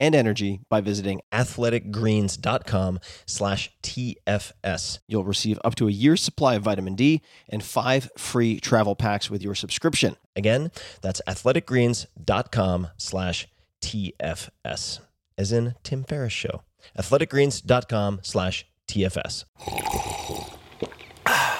and energy by visiting athleticgreens.com slash TFS. You'll receive up to a year's supply of vitamin D and five free travel packs with your subscription. Again, that's athleticgreens.com slash TFS, as in Tim Ferriss Show. athleticgreens.com slash TFS.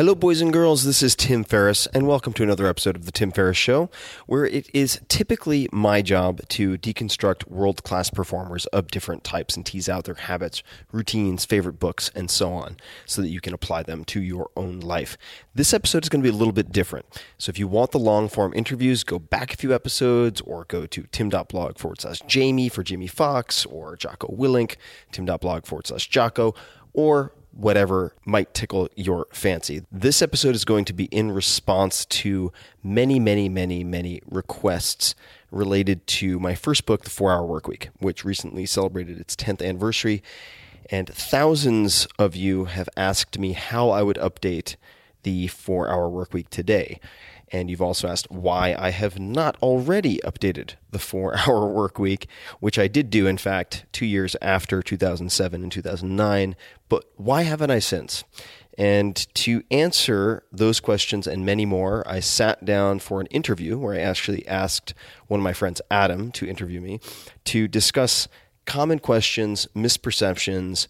Hello, boys and girls. This is Tim Ferriss, and welcome to another episode of The Tim Ferriss Show, where it is typically my job to deconstruct world class performers of different types and tease out their habits, routines, favorite books, and so on, so that you can apply them to your own life. This episode is going to be a little bit different. So if you want the long form interviews, go back a few episodes or go to tim.blog forward slash Jamie for Jamie Foxx or Jocko Willink, tim.blog forward slash Jocko, or whatever might tickle your fancy. This episode is going to be in response to many, many, many, many requests related to my first book, The Four Hour Workweek, which recently celebrated its 10th anniversary. And thousands of you have asked me how I would update the Four Hour Workweek today. And you've also asked why I have not already updated the four hour work week, which I did do, in fact, two years after 2007 and 2009. But why haven't I since? And to answer those questions and many more, I sat down for an interview where I actually asked one of my friends, Adam, to interview me to discuss common questions, misperceptions,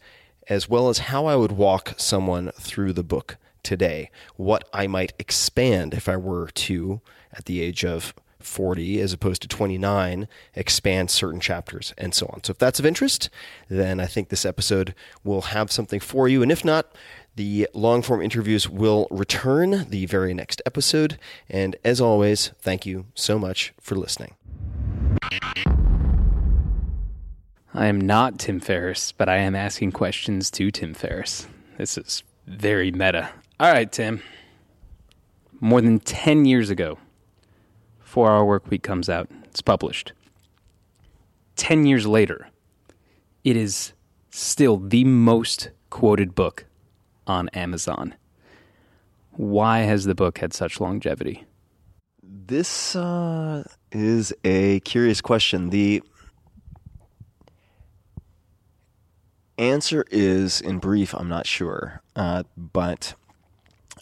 as well as how I would walk someone through the book today, what I might expand if I were to, at the age of 40 as opposed to 29, expand certain chapters and so on. So if that's of interest, then I think this episode will have something for you. And if not, the long form interviews will return the very next episode. And as always, thank you so much for listening. I am not Tim Ferriss, but I am asking questions to Tim Ferriss. This is very meta. All right, Tim. More than 10 years ago, Four Hour Work Week comes out. It's published. 10 years later, it is still the most quoted book on Amazon. Why has the book had such longevity? This uh, is a curious question. The answer is, in brief, I'm not sure. Uh, but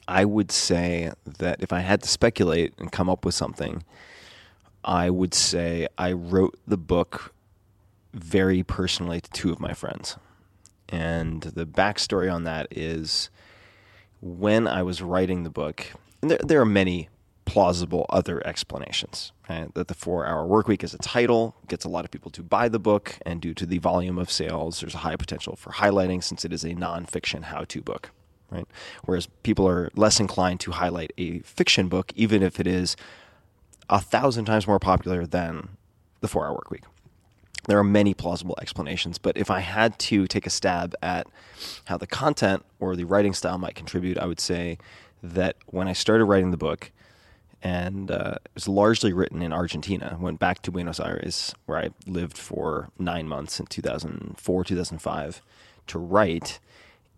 I would say that if I had to speculate and come up with something, I would say I wrote the book very personally to two of my friends. And the backstory on that is when I was writing the book, and there, there are many plausible other explanations. That the four hour work week is a title, gets a lot of people to buy the book, and due to the volume of sales, there's a high potential for highlighting since it is a nonfiction how to book. Right? Whereas people are less inclined to highlight a fiction book, even if it is a thousand times more popular than the four hour work week. There are many plausible explanations, but if I had to take a stab at how the content or the writing style might contribute, I would say that when I started writing the book, and uh, it was largely written in Argentina. Went back to Buenos Aires, where I lived for nine months in 2004, 2005, to write.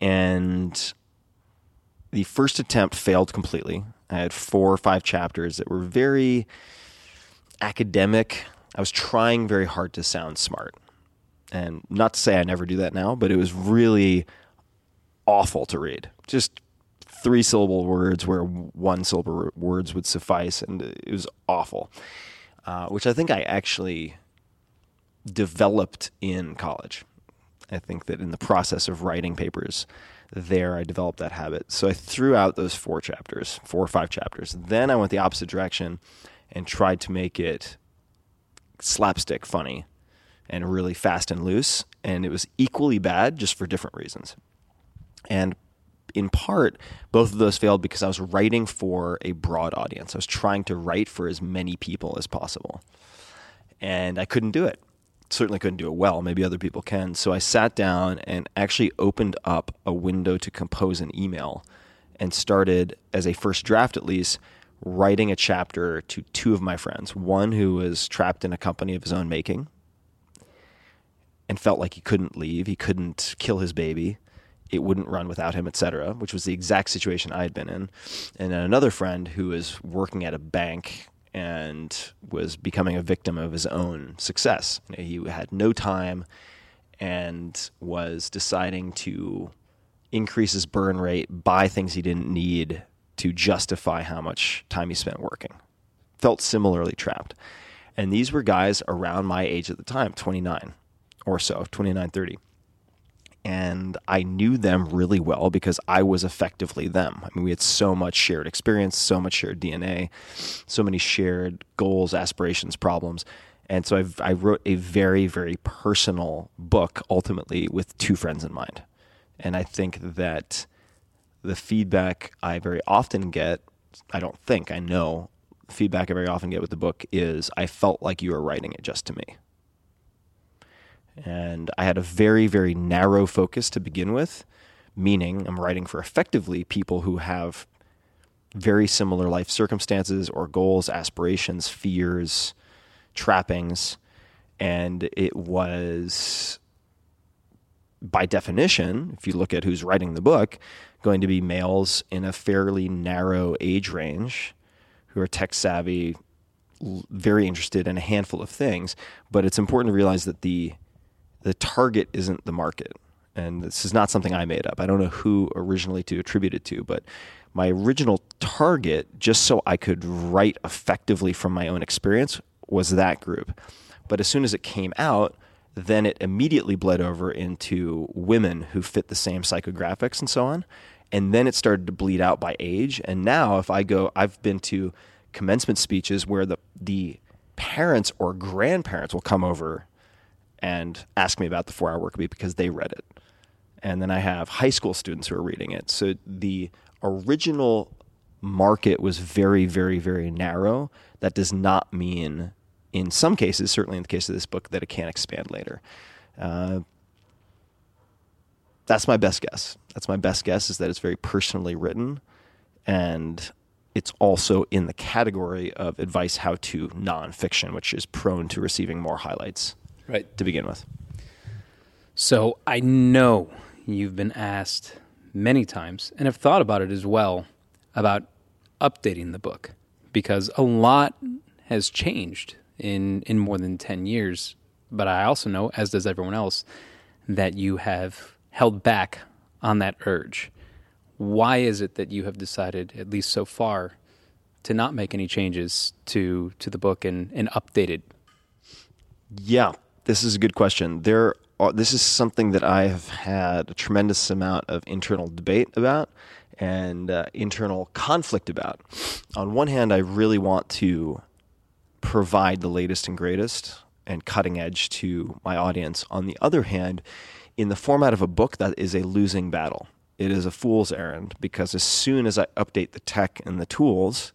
And the first attempt failed completely. I had four or five chapters that were very academic. I was trying very hard to sound smart. And not to say I never do that now, but it was really awful to read. Just three syllable words where one syllable words would suffice, and it was awful. Uh, which I think I actually developed in college. I think that in the process of writing papers there, I developed that habit. So I threw out those four chapters, four or five chapters. Then I went the opposite direction and tried to make it slapstick funny and really fast and loose. And it was equally bad, just for different reasons. And in part, both of those failed because I was writing for a broad audience. I was trying to write for as many people as possible. And I couldn't do it. Certainly couldn't do it well. Maybe other people can. So I sat down and actually opened up a window to compose an email and started, as a first draft at least, writing a chapter to two of my friends. One who was trapped in a company of his own making and felt like he couldn't leave, he couldn't kill his baby it wouldn't run without him, etc., which was the exact situation I had been in. And then another friend who was working at a bank and was becoming a victim of his own success. He had no time and was deciding to increase his burn rate, buy things he didn't need to justify how much time he spent working. Felt similarly trapped. And these were guys around my age at the time, 29 or so, 29, 30 and I knew them really well because I was effectively them. I mean, we had so much shared experience, so much shared DNA, so many shared goals, aspirations, problems. And so I've, i wrote a very, very personal book ultimately with two friends in mind. And I think that the feedback I very often get, I don't think, I know, feedback I very often get with the book is I felt like you were writing it just to me. And I had a very, very narrow focus to begin with, meaning I'm writing for effectively people who have very similar life circumstances or goals, aspirations, fears, trappings. And it was, by definition, if you look at who's writing the book, going to be males in a fairly narrow age range who are tech savvy, very interested in a handful of things. But it's important to realize that the the target isn't the market. And this is not something I made up. I don't know who originally to attribute it to, but my original target, just so I could write effectively from my own experience, was that group. But as soon as it came out, then it immediately bled over into women who fit the same psychographics and so on. And then it started to bleed out by age. And now, if I go, I've been to commencement speeches where the, the parents or grandparents will come over and ask me about the four hour work week because they read it. And then I have high school students who are reading it. So the original market was very, very, very narrow. That does not mean, in some cases, certainly in the case of this book, that it can't expand later. Uh, that's my best guess. That's my best guess is that it's very personally written and it's also in the category of advice how to nonfiction, which is prone to receiving more highlights right to begin with. So I know you've been asked many times and have thought about it as well about updating the book because a lot has changed in in more than 10 years but I also know as does everyone else that you have held back on that urge why is it that you have decided at least so far to not make any changes to to the book and and update it? Yeah, this is a good question. There, are, this is something that I have had a tremendous amount of internal debate about and uh, internal conflict about. On one hand, I really want to provide the latest and greatest and cutting edge to my audience. On the other hand, in the format of a book, that is a losing battle. It is a fool's errand because as soon as I update the tech and the tools,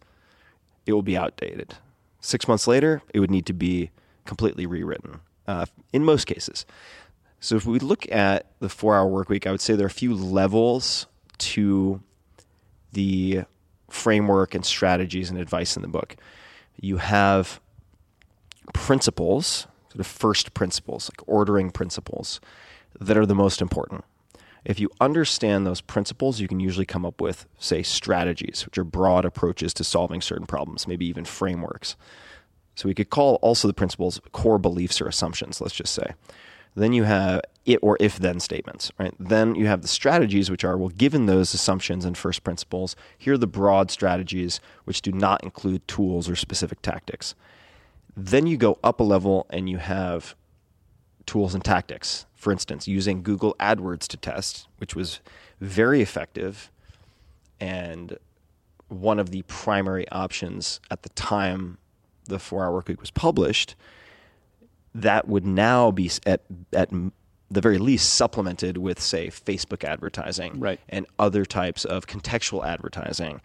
it will be outdated. Six months later, it would need to be completely rewritten uh, in most cases. So if we look at the four hour work week, I would say there are a few levels to the framework and strategies and advice in the book. You have principles, sort of first principles, like ordering principles, that are the most important. If you understand those principles, you can usually come up with, say, strategies, which are broad approaches to solving certain problems, maybe even frameworks. So we could call also the principles core beliefs or assumptions, let's just say. Then you have it or if then statements, right? Then you have the strategies, which are, well, given those assumptions and first principles, here are the broad strategies which do not include tools or specific tactics. Then you go up a level and you have tools and tactics. For instance, using Google AdWords to test, which was very effective and one of the primary options at the time the four hour work week was published, that would now be at, at the very least supplemented with, say, Facebook advertising Right. and other types of contextual advertising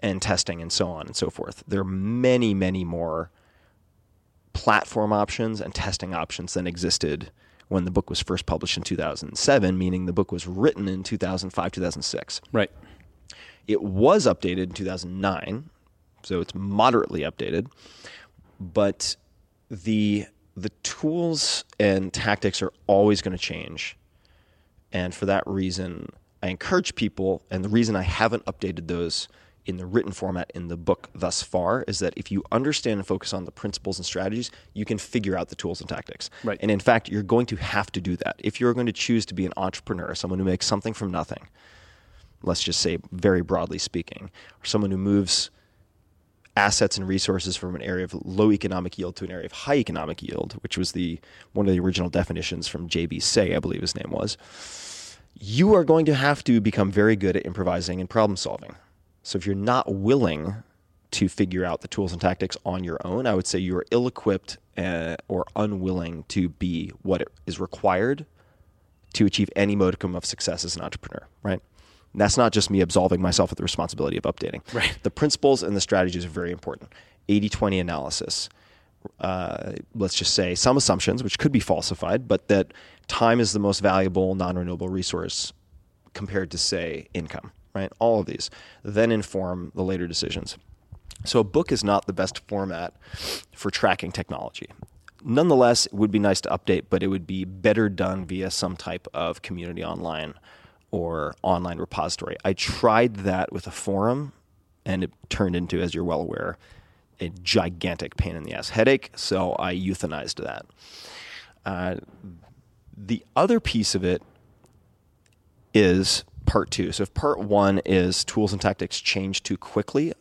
and testing and so on and so forth. There are many, many more platform options and testing options than existed when the book was first published in 2007, meaning the book was written in 2005, 2006. Right. It was updated in 2009, so it's moderately updated, but the the tools and tactics are always going to change. And for that reason, I encourage people, and the reason I haven't updated those in the written format in the book thus far is that if you understand and focus on the principles and strategies, you can figure out the tools and tactics. Right. And in fact, you're going to have to do that. If you're going to choose to be an entrepreneur, someone who makes something from nothing, let's just say very broadly speaking, or someone who moves assets and resources from an area of low economic yield to an area of high economic yield, which was the one of the original definitions from J.B. Say, I believe his name was. You are going to have to become very good at improvising and problem solving. So if you're not willing to figure out the tools and tactics on your own, I would say you are ill-equipped uh, or unwilling to be what is required to achieve any modicum of success as an entrepreneur, right? And that's not just me absolving myself of the responsibility of updating. Right. The principles and the strategies are very important. 80 20 analysis. Uh, let's just say some assumptions, which could be falsified, but that time is the most valuable non renewable resource compared to, say, income, right? All of these then inform the later decisions. So a book is not the best format for tracking technology. Nonetheless, it would be nice to update, but it would be better done via some type of community online or online repository. I tried that with a forum, and it turned into, as you're well aware, a gigantic pain in the ass headache. So I euthanized that. Uh, the other piece of it is part two. So if part one is tools and tactics change too quickly,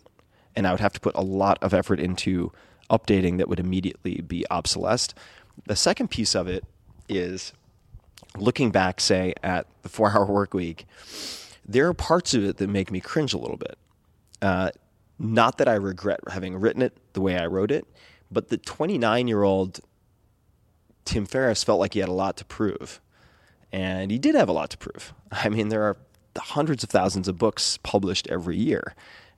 and I would have to put a lot of effort into updating that would immediately be obsolete. The second piece of it is looking back, say, at the four hour work week, there are parts of it that make me cringe a little bit. Uh, not that I regret having written it the way I wrote it, but the 29 year old Tim Ferriss felt like he had a lot to prove. And he did have a lot to prove. I mean, there are hundreds of thousands of books published every year.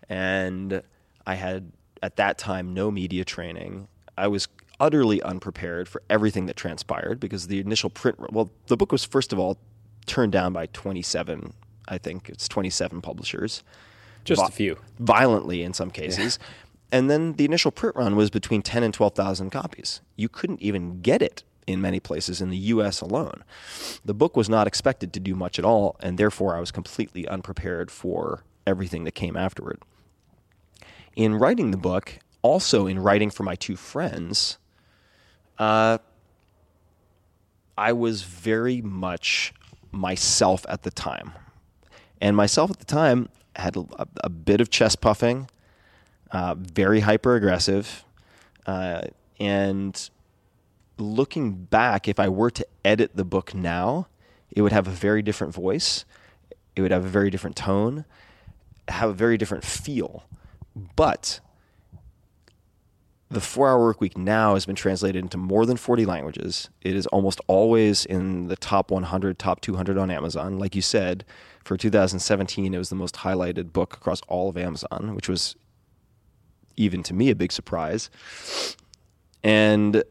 And I had, at that time, no media training. I was utterly unprepared for everything that transpired because the initial print, well, the book was, first of all, turned down by 27, I think it's 27 publishers. Just Vi- a few. Violently in some cases. And then the initial print run was between 10 and 12,000 copies. You couldn't even get it in many places in the US alone. The book was not expected to do much at all, and therefore I was completely unprepared for everything that came afterward. In writing the book, also in writing for my two friends, uh, I was very much myself at the time. And myself at the time had a, a bit of chest puffing, uh, very hyper aggressive, uh, and looking back, if I were to edit the book now, it would have a very different voice. It would have a very different tone, have a very different feel. But the four hour work week now has been translated into more than 40 languages. It is almost always in the top 100, top 200 on Amazon. Like you said, for 2017, it was the most highlighted book across all of Amazon, which was even to me a big surprise. And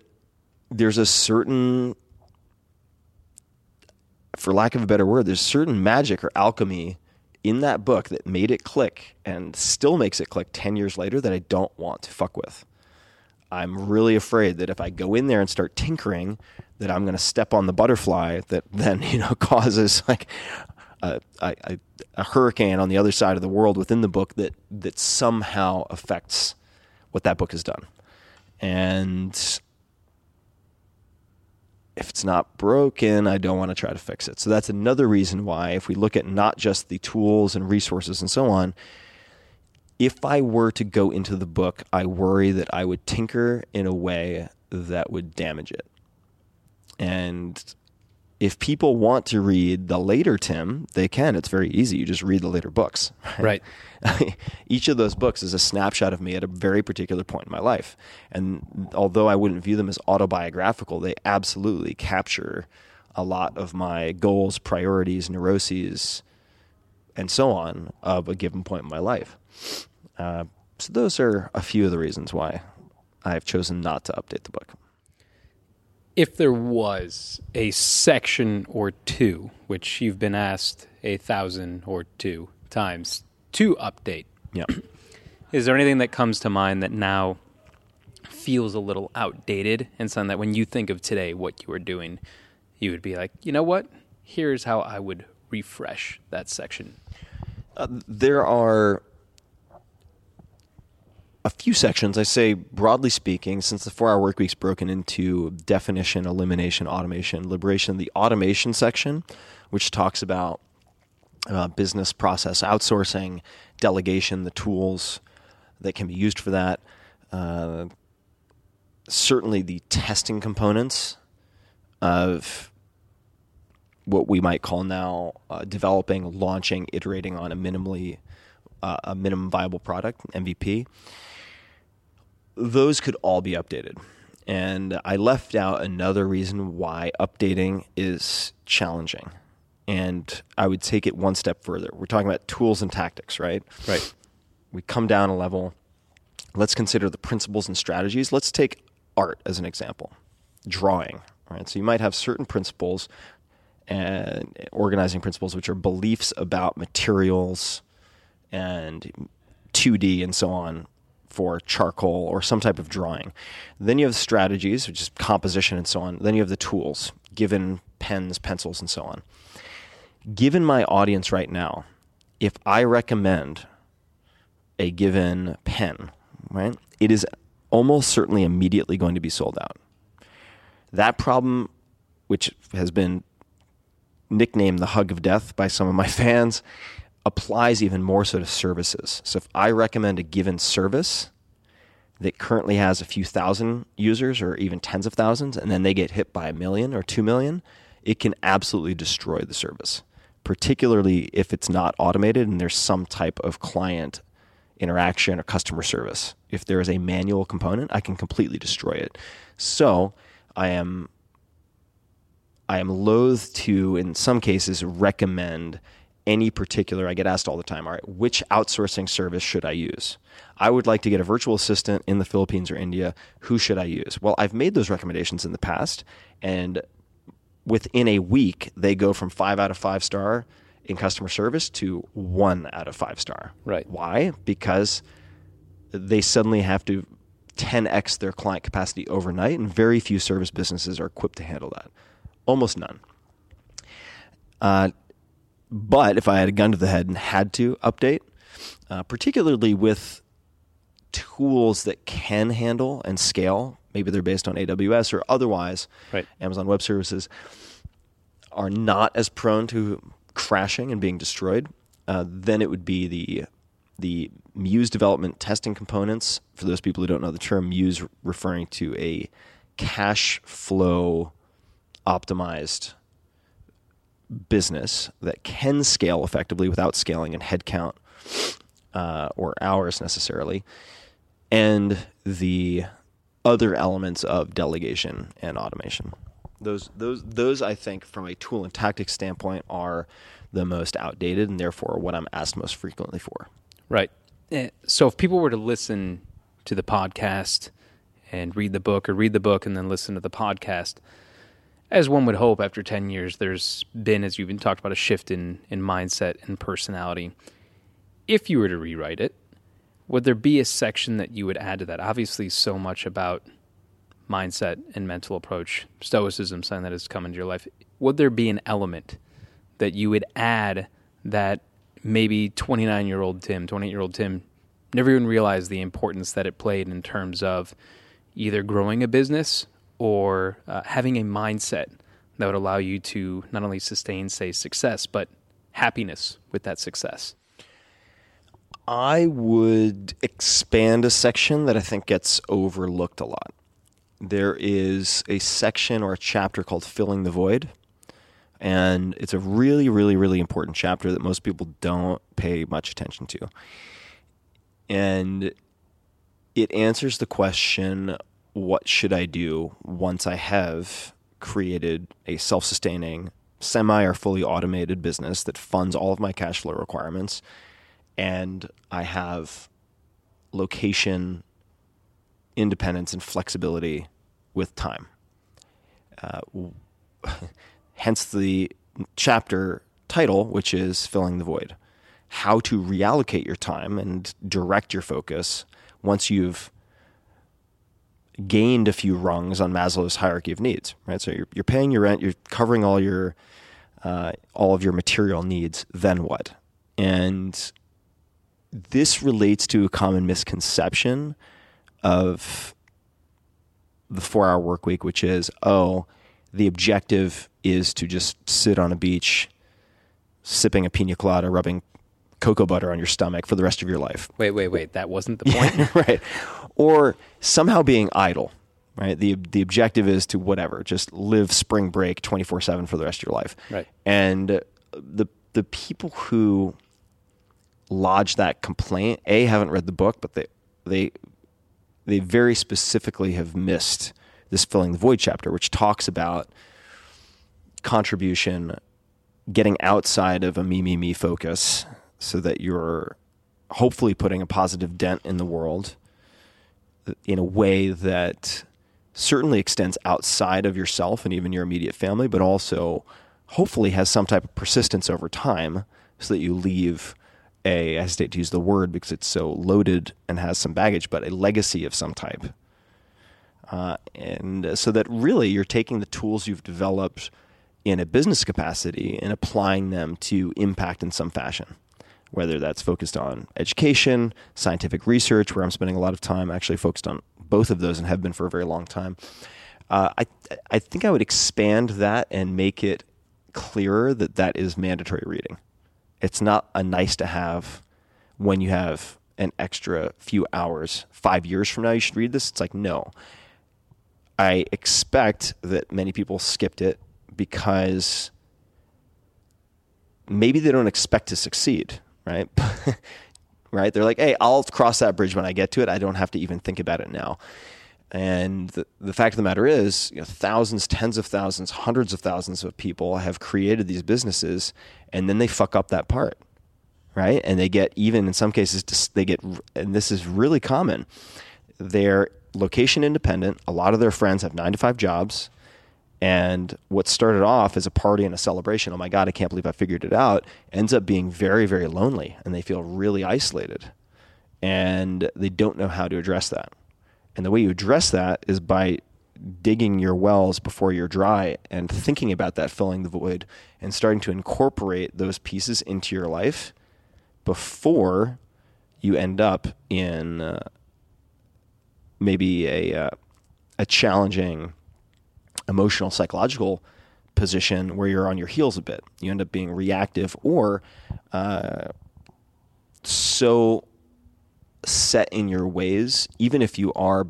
there's a certain, for lack of a better word, there's certain magic or alchemy in that book that made it click and still makes it click 10 years later that I don't want to fuck with. I'm really afraid that if I go in there and start tinkering, that I'm going to step on the butterfly that then you know causes like a, a, a, hurricane on the other side of the world within the book that that somehow affects what that book has done. And if it's not broken, I don't want to try to fix it. So that's another reason why, if we look at not just the tools and resources and so on, if I were to go into the book, I worry that I would tinker in a way that would damage it. And if people want to read the later Tim, they can. It's very easy. You just read the later books. Right. Each of those books is a snapshot of me at a very particular point in my life. And although I wouldn't view them as autobiographical, they absolutely capture a lot of my goals, priorities, neuroses, and so on of a given point in my life. Uh, so those are a few of the reasons why I've chosen not to update the book. If there was a section or two, which you've been asked a thousand or two times to update, Yeah. is there anything that comes to mind that now feels a little outdated and something that when you think of today what you are doing, you would be like, you know what? Here's how I would refresh that section. Uh, there are a few sections. I say, broadly speaking, since the four hour work week's broken into definition, elimination, automation, liberation, the automation section, which talks about uh, business process outsourcing, delegation, the tools that can be used for that. Uh, certainly, the testing components of what we might call now uh, developing, launching, iterating on a minimally uh, a minimum viable product MVP. Those could all be updated. And I left out another reason why updating is challenging. And I would take it one step further. We're talking about tools and tactics, right? Right. We come down a level. Let's consider the principles and strategies. Let's take art as an example. Drawing, right? So you might have certain principles and organizing principles, which are beliefs about materials and 2D and so on for charcoal or some type of drawing. Then you have strategies, which is composition and so on. Then you have the tools, given pens, pencils, and so on. Given my audience right now, if I recommend a given pen, right, it is almost certainly immediately going to be sold out. That problem, which has been nicknamed the hug of death by some of my fans, applies even more so to services. So if I recommend a given service that currently has a few thousand users or even tens of thousands, and then they get hit by a million or two million, it can absolutely destroy the service, particularly if it's not automated and there's some type of client interaction or customer service. If there is a manual component, I can completely destroy it. So I am I am loath to, in some cases, recommend any particular. I get asked all the time, all right, which outsourcing service should I use? I would like to get a virtual assistant in the Philippines or India. Who should I use? Well, I've made those recommendations in the past, and within a week, they go from five out of five star in customer service to one out of five star. Right. Why? Because they suddenly have to 10x their client capacity overnight, and very few service businesses are equipped to handle that. Almost none. Uh, but if I had a gun to the head and had to update, uh, particularly with tools that can handle and scale, maybe they're based on AWS or otherwise, Right. Amazon Web Services are not as prone to crashing and being destroyed, uh, then it would be the the Muse development testing components. For those people who don't know the term, Muse referring to a cash flow optimized business that can scale effectively without scaling in headcount uh, or hours necessarily, and the other elements of delegation and automation. Those, those, those, I think, from a tool and tactic standpoint, are the most outdated and therefore what I'm asked most frequently for. Right. Eh, So if people were to listen to the podcast and read the book, or read the book and then listen to the podcast, as one would hope, after ten years, there's been, as you've been talked about, a shift in in mindset and personality. If you were to rewrite it, would there be a section that you would add to that? Obviously, so much about mindset and mental approach, stoicism, something that has come into your life. Would there be an element that you would add that maybe 29 year old Tim, 28 year old Tim never even realized the importance that it played in terms of either growing a business or uh, having a mindset that would allow you to not only sustain, say, success, but happiness with that success? I would expand a section that I think gets overlooked a lot. There is a section or a chapter called Filling the Void. And it's a really, really, really important chapter that most people don't pay much attention to. And it answers the question what should I do once I have created a self sustaining, semi or fully automated business that funds all of my cash flow requirements? And I have location independence and flexibility with time. Uh, hence the chapter title, which is Filling the Void. How to reallocate your time and direct your focus once you've gained a few rungs on Maslow's hierarchy of needs, right? So you're, you're paying your rent, you're covering all your uh, all of your material needs. Then what? And this relates to a common misconception of the four-hour work week, which is, oh, the objective is to just sit on a beach, sipping a pina colada, rubbing cocoa butter on your stomach for the rest of your life. Wait, wait, wait. That wasn't the point? right. Or somehow being idle, right? The the objective is to whatever, just live spring break 24/7 for the rest of your life. Right. And the the people who lodge that complaint, A haven't read the book, but they they they very specifically have missed this filling the void chapter which talks about contribution getting outside of a me me me focus so that you're hopefully putting a positive dent in the world in a way that certainly extends outside of yourself and even your immediate family, but also hopefully has some type of persistence over time so that you leave a, I hesitate to use the word because it's so loaded and has some baggage, but a legacy of some type. Uh, and so that really you're taking the tools you've developed in a business capacity and applying them to impact in some fashion whether that's focused on education, scientific research, where I'm spending a lot of time actually focused on both of those and have been for a very long time. Uh, I I think I would expand that and make it clearer that that is mandatory reading. It's not a nice to have when you have an extra few hours. Five years from now, you should read this. It's like no. I expect that many people skipped it because maybe they don't expect to succeed right? right? They're like, hey, I'll cross that bridge when I get to it. I don't have to even think about it now. And the, the fact of the matter is, you know, thousands, tens of thousands, hundreds of thousands of people have created these businesses, and then they fuck up that part, right? And they get even in some cases, they get, and this is really common. They're location independent. A lot of their friends have nine to five jobs. And what started off as a party and a celebration, oh my God, I can't believe I figured it out, ends up being very, very lonely and they feel really isolated. And they don't know how to address that. And the way you address that is by digging your wells before you're dry and thinking about that filling the void and starting to incorporate those pieces into your life before you end up in uh, maybe a, uh, a challenging emotional psychological position where you're on your heels a bit. You end up being reactive or uh, so set in your ways, even if you are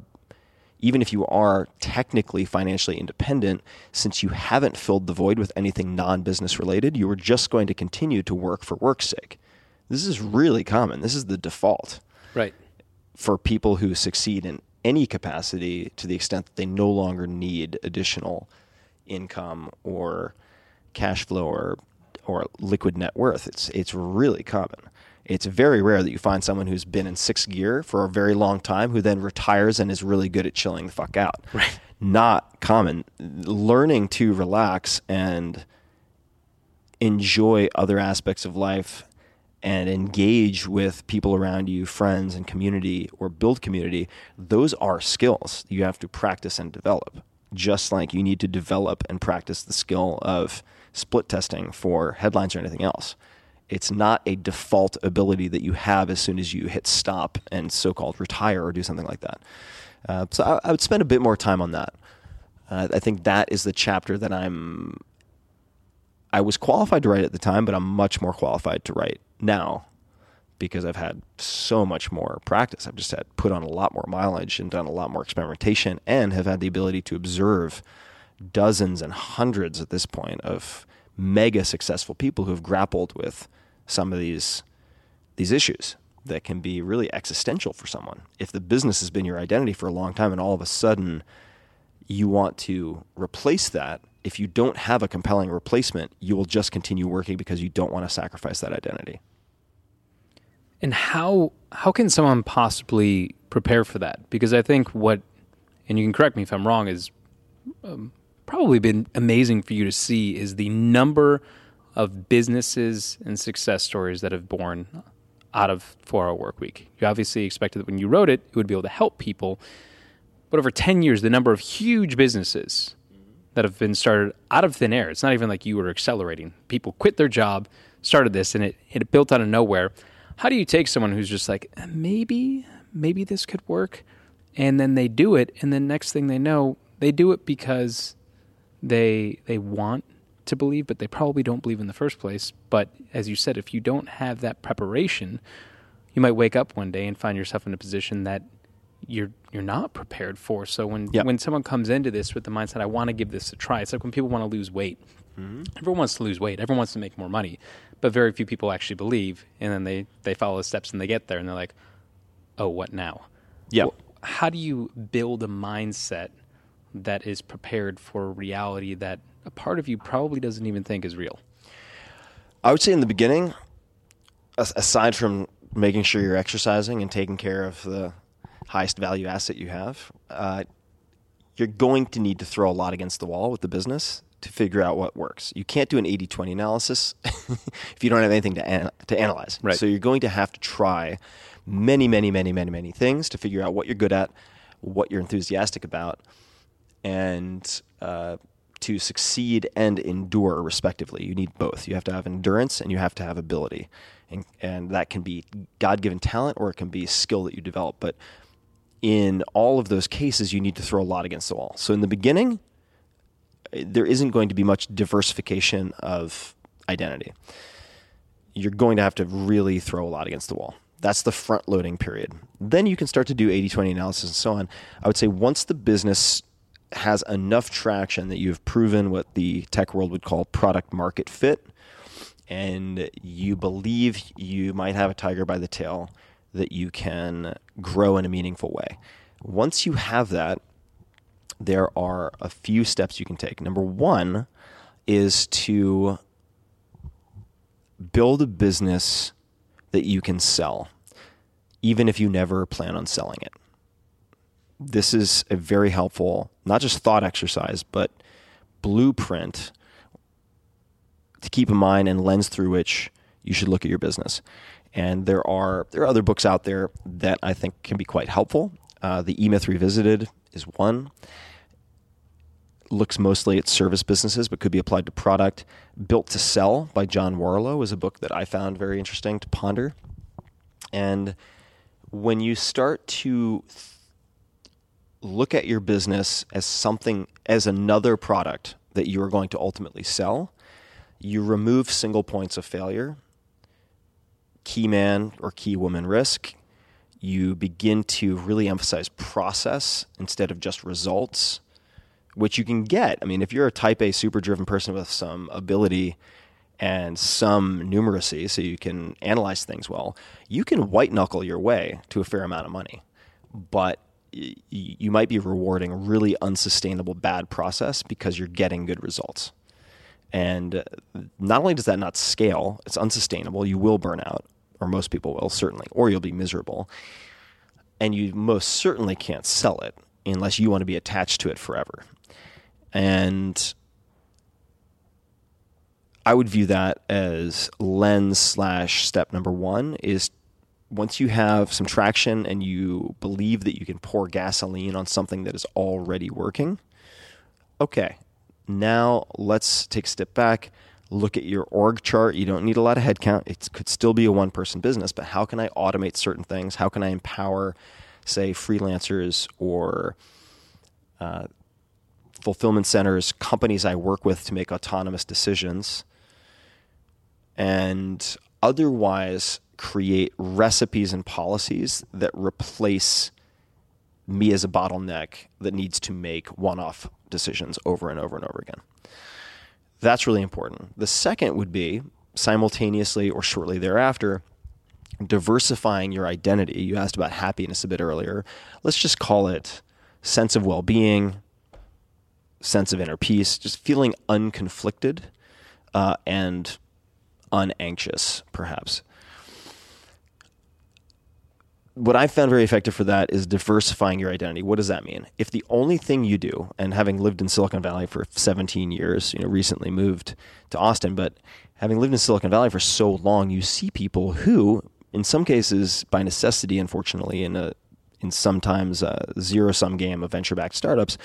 even if you are technically financially independent, since you haven't filled the void with anything non-business related, you are just going to continue to work for work's sake. This is really common. This is the default Right. for people who succeed in any capacity to the extent that they no longer need additional income or cash flow or or liquid net worth. It's it's really common. It's very rare that you find someone who's been in sixth gear for a very long time who then retires and is really good at chilling the fuck out. Right. Not common. Learning to relax and enjoy other aspects of life and engage with people around you, friends and community, or build community, those are skills you have to practice and develop. Just like you need to develop and practice the skill of split testing for headlines or anything else. It's not a default ability that you have as soon as you hit stop and so called retire or do something like that. Uh, so I, I would spend a bit more time on that. Uh, I think that is the chapter that I'm I was qualified to write at the time, but I'm much more qualified to write now because I've had so much more practice. I've just had put on a lot more mileage and done a lot more experimentation and have had the ability to observe dozens and hundreds at this point of mega successful people who have grappled with some of these these issues that can be really existential for someone. If the business has been your identity for a long time and all of a sudden you want to replace that, if you don't have a compelling replacement, you will just continue working because you don't want to sacrifice that identity. And how how can someone possibly prepare for that? Because I think what, and you can correct me if I'm wrong, is um, probably been amazing for you to see is the number of businesses and success stories that have born out of Four Hour Work Week. You obviously expected that when you wrote it, it would be able to help people. But over 10 years, the number of huge businesses that have been started out of thin air, it's not even like you were accelerating. People quit their job, started this, and it, it built out of nowhere. How do you take someone who's just like, "Eh, maybe, maybe this could work? And then they do it, and then next thing they know, they do it because they they want to believe, but they probably don't believe in the first place. But as you said, if you don't have that preparation, you might wake up one day and find yourself in a position that you're you're not prepared for. So when Yeah. when someone comes into this with the mindset, I want to give this a try. It's like when people want to lose weight. Mm-hmm. Everyone wants to lose weight. Everyone wants to make more money, but very few people actually believe. And then they they follow the steps and they get there and they're like, oh, what now? Yeah. Wh- How do you build a mindset that is prepared for a reality that a part of you probably doesn't even think is real? I would say in the beginning, aside from making sure you're exercising and taking care of the highest value asset you have, uh, you're going to need to throw a lot against the wall with the business to figure out what works. You can't do an 80 20 analysis if you don't have anything to, an- to analyze. Right. So you're going to have to try many, many, many, many, many things to figure out what you're good at, what you're enthusiastic about, and uh, to succeed and endure respectively you need both you have to have endurance and you have to have ability and, and that can be god-given talent or it can be skill that you develop but in all of those cases you need to throw a lot against the wall so in the beginning there isn't going to be much diversification of identity you're going to have to really throw a lot against the wall. That's the front loading period. Then you can start to do 80 20 analysis and so on. I would say once the business has enough traction that you've proven what the tech world would call product market fit, and you believe you might have a tiger by the tail that you can grow in a meaningful way. Once you have that, there are a few steps you can take. Number one is to build a business that you can sell, even if you never plan on selling it. This is a very helpful, not just thought exercise, but blueprint to keep in mind and lens through which you should look at your business. And there are there are other books out there that I think can be quite helpful. Uh, the E Myth Revisited is one looks mostly at service businesses but could be applied to product. Built to Sell by John Warrillow is a book that I found very interesting to ponder. And when you start to th- look at your business as something, as another product that you are going to ultimately sell, you remove single points of failure key man or key woman risk, you begin to really emphasize process instead of just results, which you can get. I mean, if you're a type A super driven person with some ability and some numeracy, so you can analyze things well, you can white knuckle your way to a fair amount of money. But you might be rewarding really unsustainable bad process because you're getting good results. And uh, not only does that not scale, it's unsustainable. You will burn out, or most people will, certainly, or you'll be miserable. And you most certainly can't sell it unless you want to be attached to it forever. And I would view that as lens slash step number one is once you have some traction and you believe that you can pour gasoline on something that is already working, okay, now let's take a step back, look at your org chart. You don't need a lot of headcount. It could still be a one person business, but how can I automate certain things? How can I empower, say, freelancers or uh, fulfillment centers, companies I work with to make autonomous decisions? And otherwise create recipes and policies that replace me as a bottleneck that needs to make one off decisions over and over and over again. That's really important. The second would be simultaneously or shortly thereafter, diversifying your identity. You asked about happiness a bit earlier. Let's just call it sense of well being, sense of inner peace, just feeling unconflicted uh, and unanxious, perhaps what I found very effective for that is diversifying your identity. What does that mean? If the only thing you do, and having lived in Silicon Valley for 17 years, you know, recently moved to Austin, but having lived in Silicon Valley for so long, you see people who, in some cases, by necessity, unfortunately, in a in sometimes a zero sum game of venture backed startups,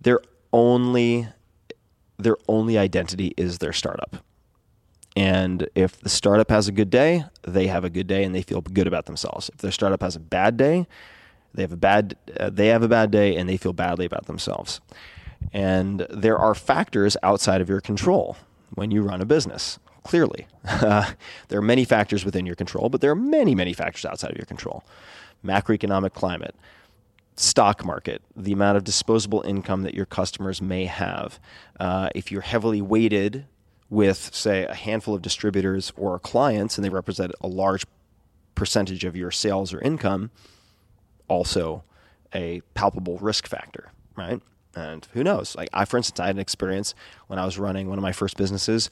their only their only identity is their startup. And if the startup has a good day, they have a good day and they feel good about themselves. If their startup has a bad day, they have a bad uh, they have a bad day and they feel badly about themselves. And there are factors outside of your control when you run a business. Clearly, there are many factors within your control, but there are many, many factors outside of your control. Macroeconomic climate, stock market, the amount of disposable income that your customers may have. Uh, if you're heavily weighted with, say, a handful of distributors or clients, and they represent a large percentage of your sales or income, also a palpable risk factor, right? And who knows? Like I, for instance, I had an experience when I was running one of my first businesses,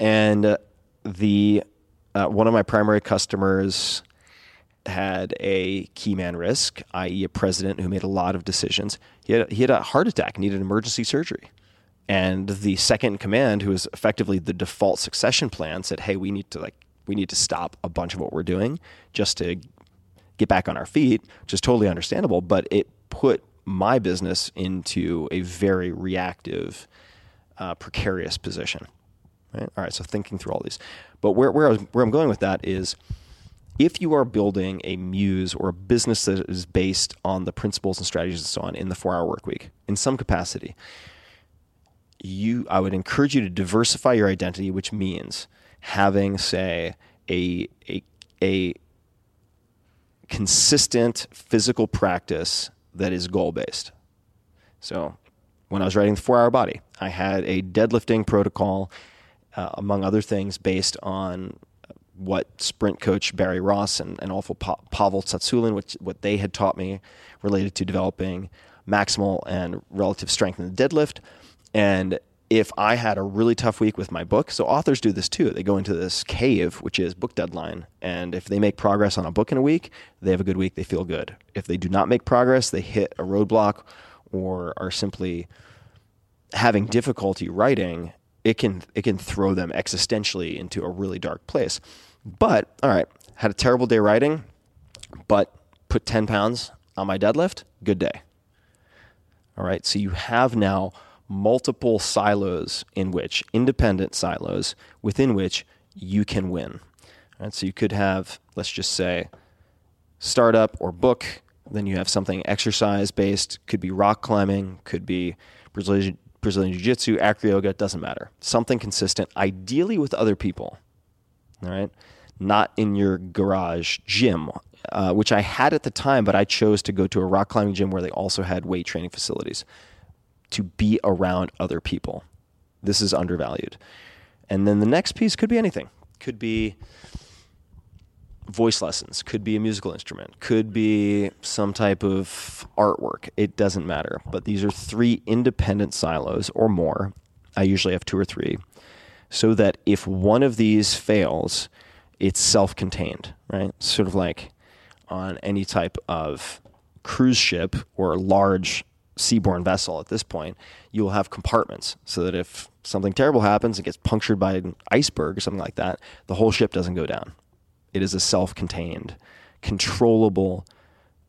and uh, the uh, one of my primary customers had a key man risk, i.e., a president who made a lot of decisions. He had, he had a heart attack, needed emergency surgery. And the second command, who is effectively the default succession plan, said, "Hey, we need to like we need to stop a bunch of what we're doing just to get back on our feet," which is totally understandable. But it put my business into a very reactive, uh, precarious position. Right? All right. So thinking through all these, but where where, where I'm going with that is if you are building a muse or a business that is based on the principles and strategies and so on in the four hour work week in some capacity, you I would encourage you to diversify your identity, which means having, say, a a a consistent physical practice that is goal based. So, when I was writing the Four Hour Body, I had a deadlifting protocol, uh, among other things, based on what sprint coach Barry Ross and, and also pa- Pavel Tsatsouline, which what they had taught me related to developing maximal and relative strength in the deadlift. And if I had a really tough week with my book, so authors do this too. They go into this cave, which is book deadline. And if they make progress on a book in a week, they have a good week, they feel good. If they do not make progress, they hit a roadblock or are simply having difficulty writing, it can it can throw them existentially into a really dark place. But all right, had a terrible day writing, but put 10 pounds on my deadlift, good day. All right, so you have now multiple silos in which, independent silos, within which you can win. Right? So you could have, let's just say, startup or book. Then you have something exercise based, could be rock climbing, could be Brazilian, Brazilian Jiu Jitsu, acro yoga, doesn't matter. Something consistent, ideally with other people. All right. not in your garage gym, uh, which I had at the time, but I chose to go to a rock climbing gym where they also had weight training facilities to be around other people. This is undervalued. And then the next piece could be anything. Could be voice lessons, could be a musical instrument, could be some type of artwork. It doesn't matter. But these are three independent silos or more. I usually have two or three. So that if one of these fails, it's self contained, right? Sort of like on any type of cruise ship or large seaborne vessel at this point, you will have compartments so that if something terrible happens, it gets punctured by an iceberg or something like that, the whole ship doesn't go down. It is a self contained, controllable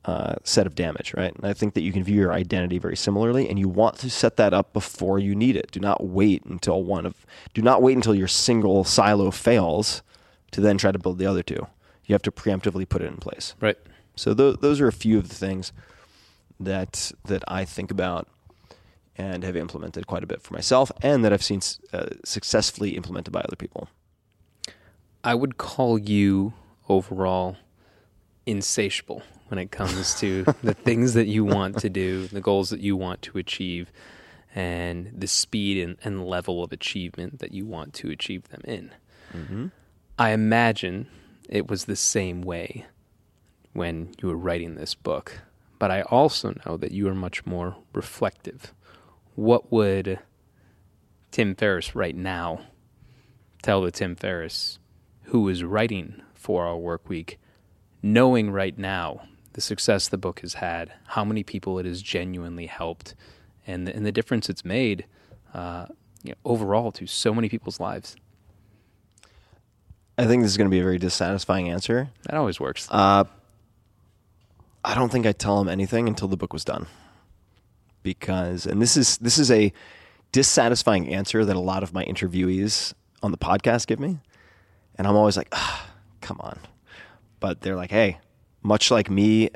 uh, set of damage, right? And I think that you can view your identity very similarly, and you want to set that up before you need it. Do not wait until one of, do not wait until your single silo fails to then try to build the other two. You have to preemptively put it in place. Right. So th- those are a few of the things that that I think about and have implemented quite a bit for myself, and that I've seen uh, successfully implemented by other people. I would call you overall insatiable when it comes to the things that you want to do, the goals that you want to achieve, and the speed and, and level of achievement that you want to achieve them in. Mm-hmm. I imagine it was the same way when you were writing this book, but I also know that you are much more reflective. What would Tim Ferriss right now tell the Tim Ferriss who is writing four hour work week, knowing right now the success the book has had, how many people it has genuinely helped, and the, and the difference it's made uh, you know, overall to so many people's lives. I think this is going to be a very dissatisfying answer. That always works. Uh, I don't think I tell him anything until the book was done, because and this is this is a dissatisfying answer that a lot of my interviewees on the podcast give me, and I'm always like, ah, come on, but they're like, hey, much like me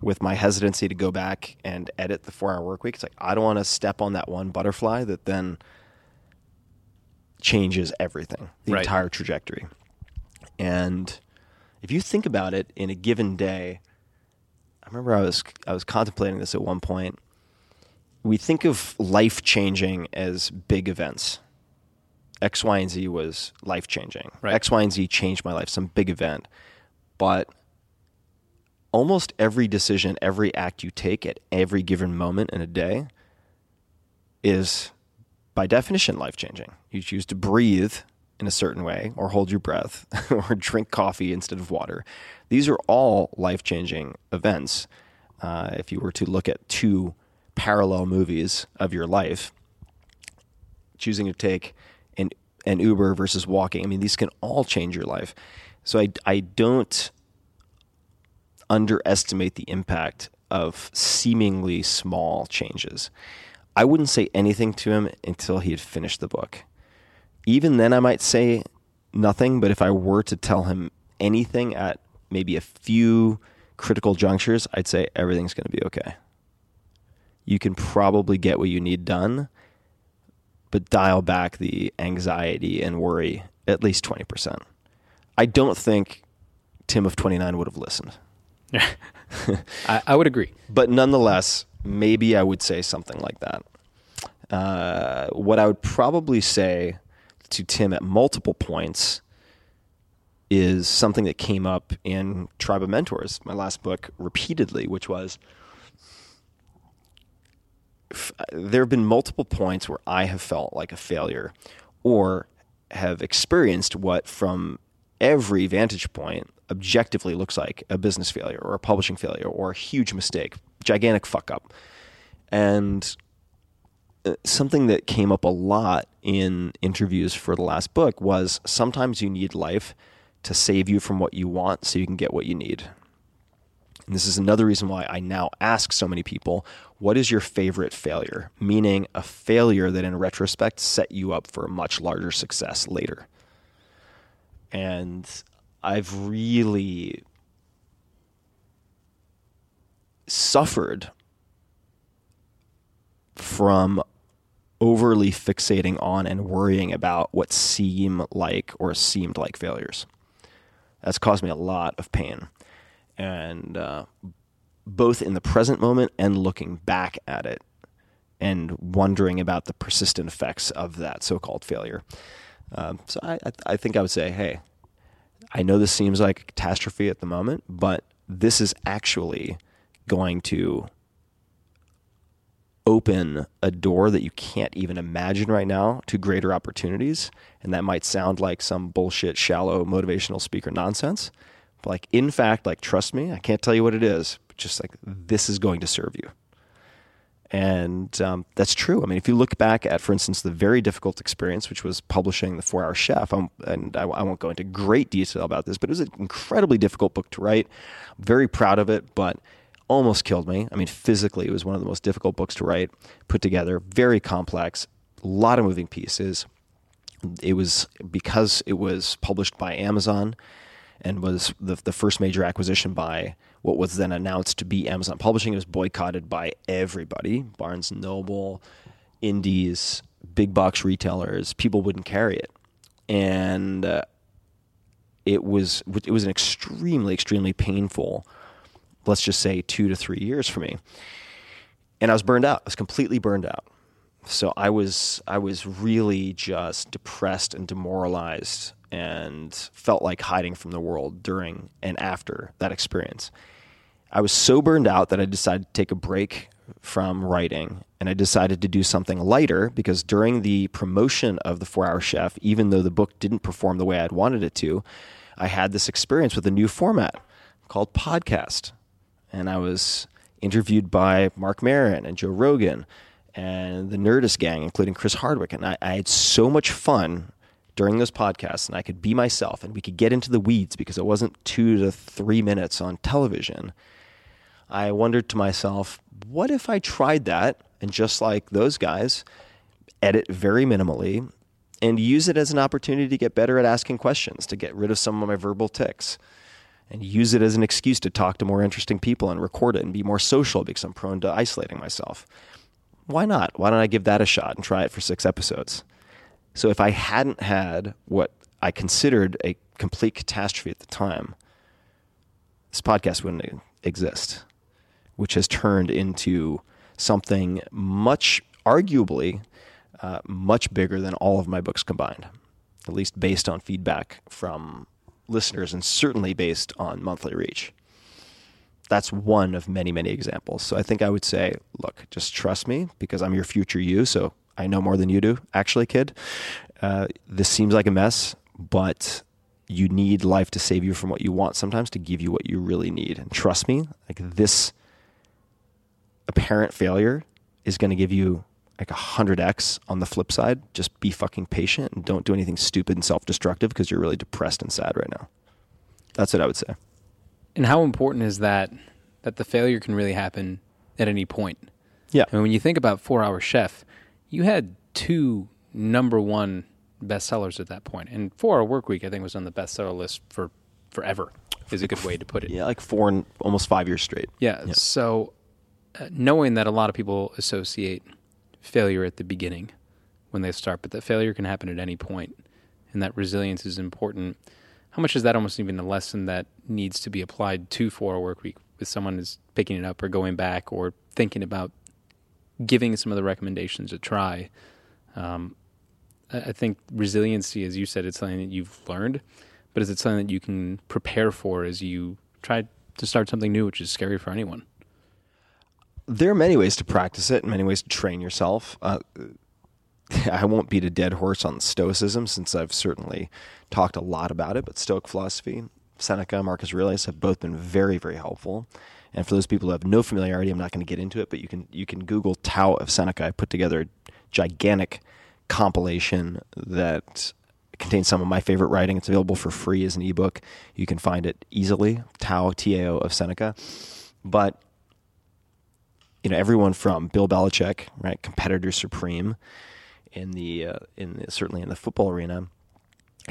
with my hesitancy to go back and edit the four hour work week, it's like I don't want to step on that one butterfly that then changes everything, the Right. entire trajectory. And if you think about it in a given day, remember I was I was contemplating this at one point. We think of life changing as big events. X, Y, and Z was life changing. Right. X, Y, and Z changed my life, some big event. But almost every decision, every act you take at every given moment in a day is by definition life changing. You choose to breathe in a certain way, or hold your breath, or drink coffee instead of water. These are all life changing events. Uh, if you were to look at two parallel movies of your life, choosing to take an, an Uber versus walking, I mean, these can all change your life. So I, I don't underestimate the impact of seemingly small changes. I wouldn't say anything to him until he had finished the book. Even then, I might say nothing, but if I were to tell him anything at maybe a few critical junctures, I'd say everything's going to be okay. You can probably get what you need done, but dial back the anxiety and worry at least 20%. I don't think Tim of 29 would have listened. I, I would agree. But nonetheless, maybe I would say something like that. Uh, what I would probably say to Tim at multiple points is something that came up in Tribe of Mentors, my last book, repeatedly, which was there have been multiple points where I have felt like a failure or have experienced what, from every vantage point, objectively looks like a business failure or a publishing failure or a huge mistake, gigantic fuck up. And uh, something that came up a lot in interviews for the last book was sometimes you need life to save you from what you want so you can get what you need. And this is another reason why I now ask so many people, what is your favorite failure? Meaning a failure that in retrospect set you up for a much larger success later. And I've really suffered from overly fixating on and worrying about what seem like or seemed like failures. That's caused me a lot of pain, and uh, both in the present moment and looking back at it, and wondering about the persistent effects of that so-called failure. Um, so I, I think I would say, hey, I know this seems like a catastrophe at the moment, but this is actually going to open a door that you can't even imagine right now to greater opportunities. And that might sound like some bullshit, shallow motivational speaker nonsense. But like, in fact, like, trust me, I can't tell you what it is, but just like, this is going to serve you. And um, that's true. I mean, if you look back at, for instance, the very difficult experience, which was publishing The Four Hour Chef, I'm, and I, I won't go into great detail about this, but it was an incredibly difficult book to write. I'm very proud of it, but almost killed me. I mean, physically, it was one of the most difficult books to write, put together, very complex, a lot of moving pieces. It was because it was published by Amazon and was the, the first major acquisition by what was then announced to be Amazon Publishing. It was boycotted by everybody Barnes Noble, indies, big box retailers. People wouldn't carry it. And uh, it was it was an extremely extremely painful let's just say two to three years for me. And I was burned out. I was completely burned out. So I was I was really just depressed and demoralized and felt like hiding from the world during and after that experience. I was so burned out that I decided to take a break from writing and I decided to do something lighter because during the promotion of the 4-hour chef, even though the book didn't perform the way I'd wanted it to, I had this experience with a new format called podcast and I was interviewed by Marc Maron and Joe Rogan and the Nerdist gang, including Chris Hardwick. And I, I, had so much fun during those podcasts, and I could be myself, and we could get into the weeds because it wasn't two to three minutes on television. I wondered to myself, what if I tried that and just like those guys, edit very minimally and use it as an opportunity to get better at asking questions, to get rid of some of my verbal tics? And use it as an excuse to talk to more interesting people and record it and be more social because I'm prone to isolating myself. Why not? Why don't I give that a shot and try it for six episodes? So if I hadn't had what I considered a complete catastrophe at the time, this podcast wouldn't exist, which has turned into something much, arguably, uh, much bigger than all of my books combined, at least based on feedback from listeners and certainly based on monthly reach. That's one of many, many examples. So I think I would say, look, just trust me because I'm your future you. So I know more than you do, actually, kid. Uh, this seems like a mess, but you need life to save you from what you want sometimes to give you what you really need. And trust me, like this apparent failure is going to give you like a hundred X on the flip side. Just be fucking patient and don't do anything stupid and self destructive because you're really depressed and sad right now. That's what I would say. And how important is that that the failure can really happen at any point? Yeah. I mean, when you think about Four Hour Chef, you had two number one bestsellers at that point, and Four Hour Work Week I think was on the bestseller list for forever. Is a good way to put it. Yeah, like four and almost five years straight. Yeah. yeah. So uh, knowing that a lot of people associate failure at the beginning when they start, but that failure can happen at any point, and that resilience is important. How much is that almost even a lesson that needs to be applied to four work week if someone is picking it up or going back or thinking about giving some of the recommendations a try? Um, I think resiliency, as you said, it's something that you've learned, but is it something that you can prepare for as you try to start something new, which is scary for anyone? There are many ways to practice it many ways to train yourself. Uh, I won't beat a dead horse on Stoicism since I've certainly talked a lot about it, but Stoic philosophy, Seneca, Marcus Aurelius have both been very, very helpful. And for those people who have no familiarity, I'm not going to get into it, but you can you can Google Tao of Seneca. I put together a gigantic compilation that contains some of my favorite writing. It's available for free as an ebook. You can find it easily. Tao T A O of Seneca. But you know everyone from Bill Belichick, right, competitor supreme in the uh, in the, certainly in the football arena,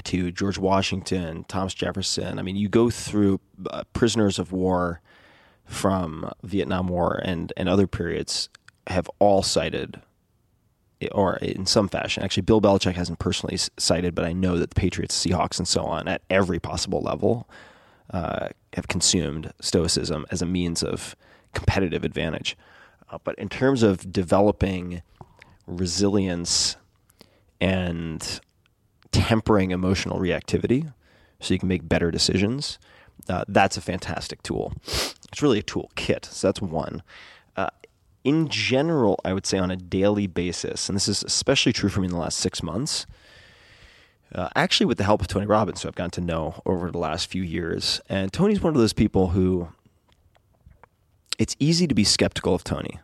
to George Washington, Thomas Jefferson. I mean, you go through uh, prisoners of war from Vietnam War and and other periods have all cited or in some fashion. Actually, Bill Belichick hasn't personally cited, but I know that the Patriots, Seahawks, and so on at every possible level uh, have consumed stoicism as a means of competitive advantage. Uh, but in terms of developing resilience and tempering emotional reactivity so you can make better decisions, uh, that's a fantastic tool. It's really a tool kit. So that's one. Uh, in general, I would say on a daily basis, and this is especially true for me in the last six months, uh, actually with the help of Tony Robbins, who I've gotten to know over the last few years. And Tony's one of those people who it's easy to be skeptical of Tony.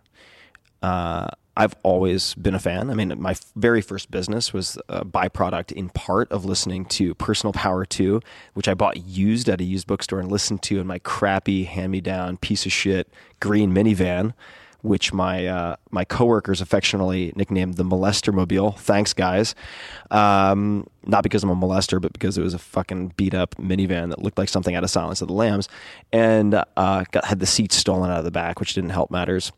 Uh, I've always been a fan. I mean, my very first business was a byproduct in part of listening to Personal Power 2, which I bought used at a used bookstore and listened to in my crappy hand me down piece of shit green minivan, which my uh, my coworkers affectionately nicknamed the Molester Mobile. Thanks, guys. Um, not because I'm a molester, but because it was a fucking beat up minivan that looked like something out of Silence of the Lambs, and uh, got had the seats stolen out of the back, which didn't help matters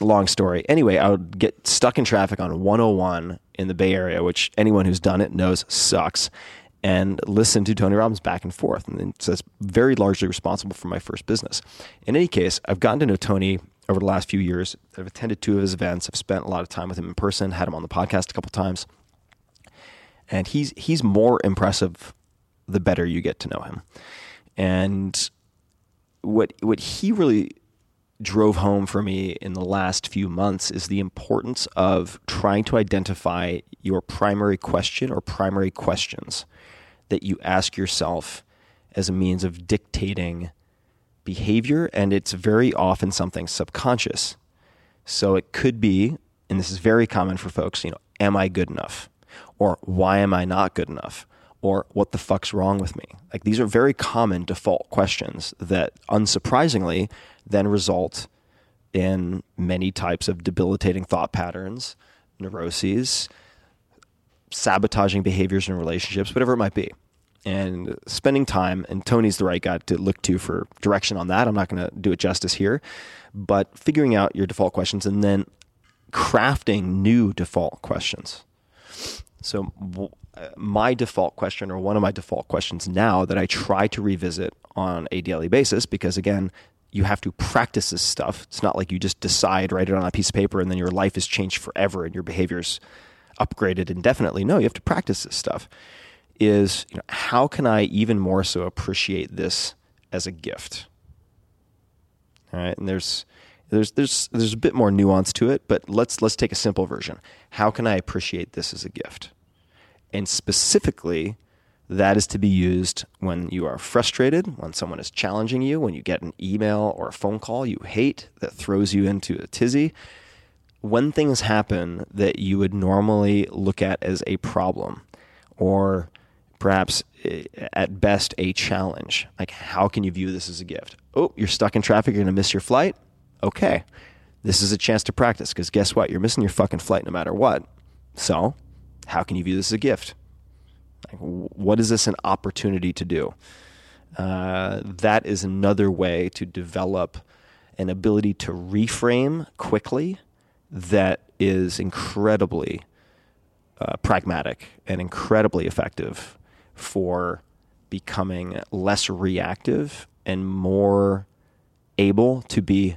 long story. Anyway, I would get stuck in traffic on 101 in the Bay Area, which anyone who's done it knows sucks, and listen to Tony Robbins back and forth. And so that's very largely responsible for my first business. In any case, I've gotten to know Tony over the last few years. I've attended two of his events. I've spent a lot of time with him in person, had him on the podcast a couple times. And he's he's more impressive the better you get to know him. And what what he really drove home for me in the last few months is the importance of trying to identify your primary question or primary questions that you ask yourself as a means of dictating behavior. And it's very often something subconscious. So it could be, and this is very common for folks, you know, am I good enough? Or why am I not good enough? Or what the fuck's wrong with me? Like these are very common default questions that unsurprisingly then result in many types of debilitating thought patterns, neuroses, sabotaging behaviors in relationships, whatever it might be. And spending time, and Tony's the right guy to look to for direction on that. I'm not going to do it justice here, but figuring out your default questions and then crafting new default questions. So, uh, my default question, or one of my default questions now that I try to revisit on a daily basis, because again, you have to practice this stuff. It's not like you just decide, write it on a piece of paper, and then your life is changed forever and your behavior's upgraded indefinitely. No, you have to practice this stuff. Is you know, how can I even more so appreciate this as a gift? All right, and there's there's there's there's a bit more nuance to it, but let's let's take a simple version. How can I appreciate this as a gift? And specifically, that is to be used when you are frustrated, when someone is challenging you, when you get an email or a phone call you hate that throws you into a tizzy. When things happen that you would normally look at as a problem or perhaps eh, at best a challenge, like how can you view this as a gift? Oh, you're stuck in traffic, you're going to miss your flight? Okay. This is a chance to practice because guess what? You're missing your fucking flight no matter what. So, how can you view this as a gift? Like, what is this an opportunity to do? Uh, that is another way to develop an ability to reframe quickly that is incredibly uh, pragmatic and incredibly effective for becoming less reactive and more able to be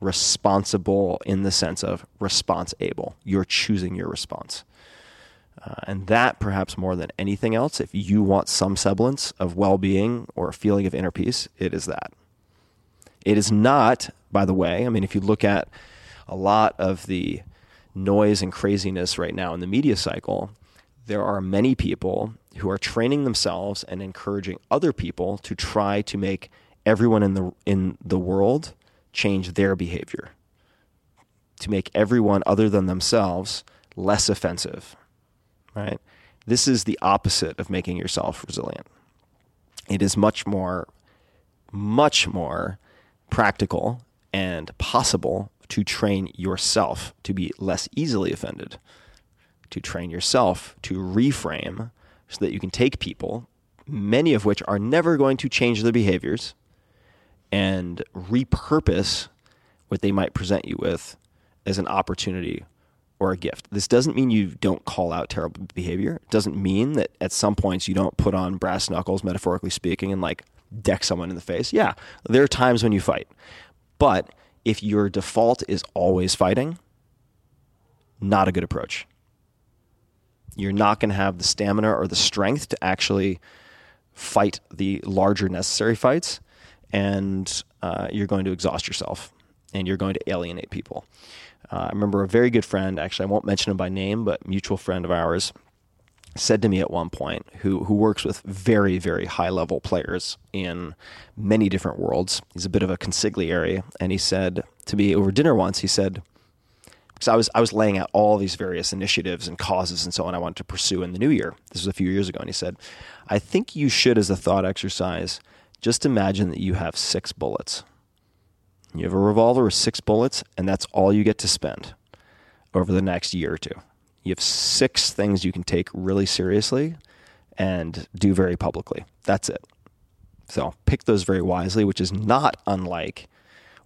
responsible in the sense of response able. You're choosing your response. Uh, and that, perhaps more than anything else, if you want some semblance of well being or a feeling of inner peace, it is that. It is not, by the way, I mean, if you look at a lot of the noise and craziness right now in the media cycle, there are many people who are training themselves and encouraging other people to try to make everyone in the, in the world change their behavior, to make everyone other than themselves less offensive right? This is the opposite of making yourself resilient. It is much more, much more practical and possible to train yourself to be less easily offended, to train yourself to reframe so that you can take people, many of which are never going to change their behaviors, and repurpose what they might present you with as an opportunity or a gift. This doesn't mean you don't call out terrible behavior. It doesn't mean that at some points you don't put on brass knuckles, metaphorically speaking, and like deck someone in the face. Yeah, there are times when you fight. But if your default is always fighting, not a good approach. You're not going to have the stamina or the strength to actually fight the larger necessary fights, and uh, you're going to exhaust yourself and you're going to alienate people. Uh, I remember a very good friend, actually, I won't mention him by name, but mutual friend of ours, said to me at one point, who who works with very very high level players in many different worlds. He's a bit of a consigliere, and he said to me over dinner once, he said, because I was I was laying out all these various initiatives and causes and so on I wanted to pursue in the new year. This was a few years ago, and he said, I think you should, as a thought exercise, just imagine that you have six bullets. You have a revolver with six bullets, and that's all you get to spend over the next year or two. You have six things you can take really seriously and do very publicly. That's it. So pick those very wisely, which is not unlike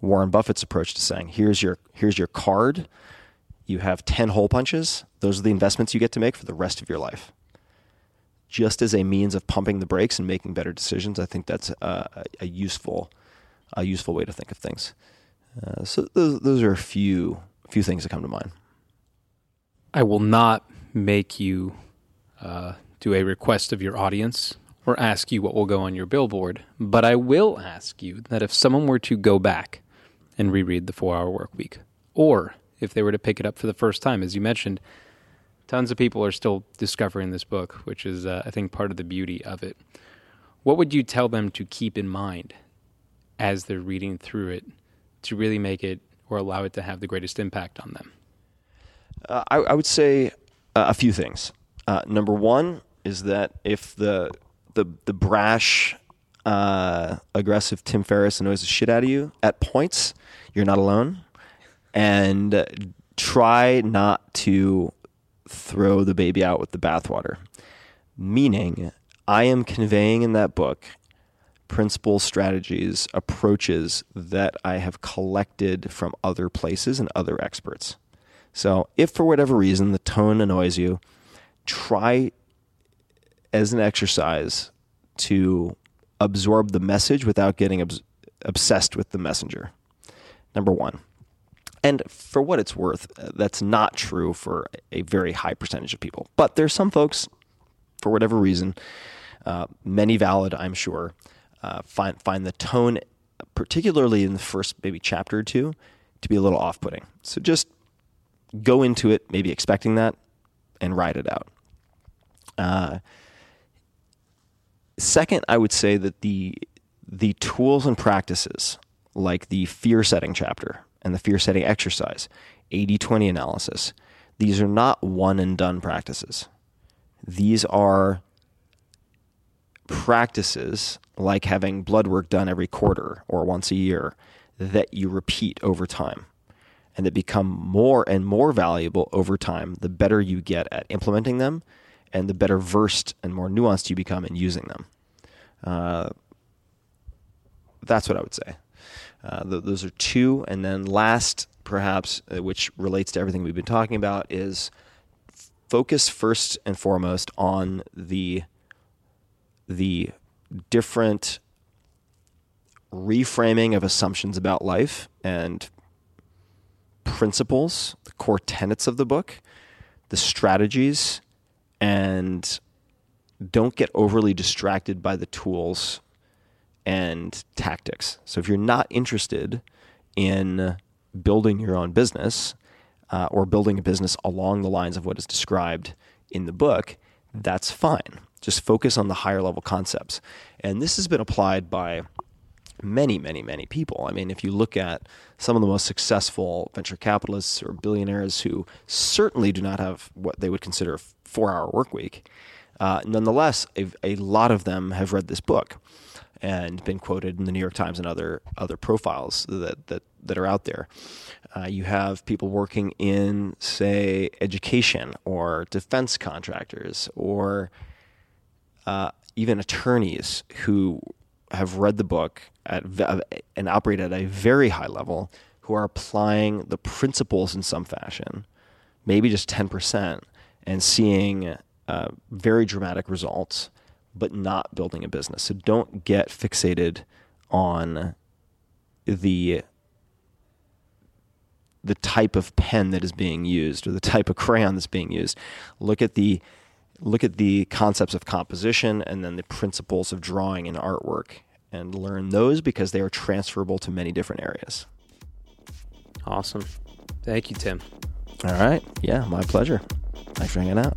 Warren Buffett's approach to saying, here's your here's your card. You have 10 hole punches. Those are the investments you get to make for the rest of your life. Just as a means of pumping the brakes and making better decisions, I think that's a, a useful a useful way to think of things. Uh, so those, those are a few few things that come to mind. I will not make you uh, do a request of your audience or ask you what will go on your billboard, but I will ask you that if someone were to go back and reread the Four Hour Work Week, or if they were to pick it up for the first time, as you mentioned, tons of people are still discovering this book, which is, uh, I think, part of the beauty of it. What would you tell them to keep in mind as they're reading through it to really make it or allow it to have the greatest impact on them? Uh, I, I, would say uh, a few things. Uh, number one is that if the the the brash, uh, aggressive Tim Ferriss annoys the shit out of you at points, you're not alone, and try not to throw the baby out with the bathwater. Meaning, I am conveying in that book principles, strategies, approaches that I have collected from other places and other experts. So, if for whatever reason the tone annoys you, try as an exercise to absorb the message without getting obs- obsessed with the messenger. Number one. And for what it's worth, that's not true for a very high percentage of people. But there's some folks, for whatever reason, uh, many valid, I'm sure, uh, find find the tone, particularly in the first maybe chapter or two, to be a little off-putting. So just go into it maybe expecting that, and ride it out. Uh, second, I would say that the the tools and practices like the fear setting chapter and the fear setting exercise, 80-20 analysis, these are not one and done practices. These are practices like having blood work done every quarter or once a year that you repeat over time and that become more and more valuable over time the better you get at implementing them and the better versed and more nuanced you become in using them. Uh, that's what I would say. Uh, th- those are two. And then last, perhaps, uh, which relates to everything we've been talking about, is focus first and foremost on the the different reframing of assumptions about life and principles, the core tenets of the book, the strategies, and don't get overly distracted by the tools and tactics. So if you're not interested in building your own business uh, or building a business along the lines of what is described in the book, that's fine. Just focus on the higher level concepts. And this has been applied by many, many, many people. I mean, if you look at some of the most successful venture capitalists or billionaires who certainly do not have what they would consider a four hour work week, uh, nonetheless, a, a lot of them have read this book and been quoted in the New York Times and other other profiles that that, that are out there. Uh, you have people working in, say, education or defense contractors or uh, even attorneys who have read the book at, and operate at a very high level, who are applying the principles in some fashion maybe just 10%, and seeing uh, very dramatic results, but not building a business. So don't get fixated on the the type of pen that is being used or the type of crayon that's being used. Look at the look at the concepts of composition and then the principles of drawing and artwork and learn those because they are transferable to many different areas. Awesome. Thank you, Tim. All right. Yeah, my pleasure. Thanks for hanging out.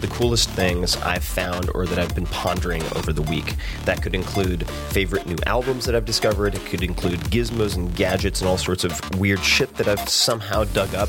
the coolest things I've found or that I've been pondering over the week. That could include favorite new albums that I've discovered, it could include gizmos and gadgets and all sorts of weird shit that I've somehow dug up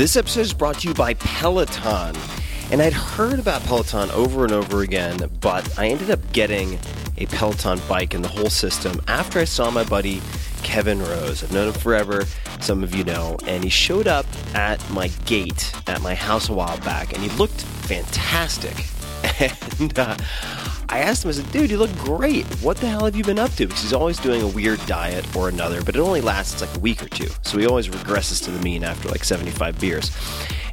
This episode is brought to you by Peloton. And I'd heard about Peloton over and over again, but I ended up getting a Peloton bike and the whole system after I saw my buddy Kevin Rose. I've known him forever, some of you know, and he showed up at my gate at my house a while back and he looked fantastic. And uh, I asked him, I said, dude, you look great. What the hell have you been up to? Because he's always doing a weird diet or another, but it only lasts like a week or two. So he always regresses to the mean after like 75 beers.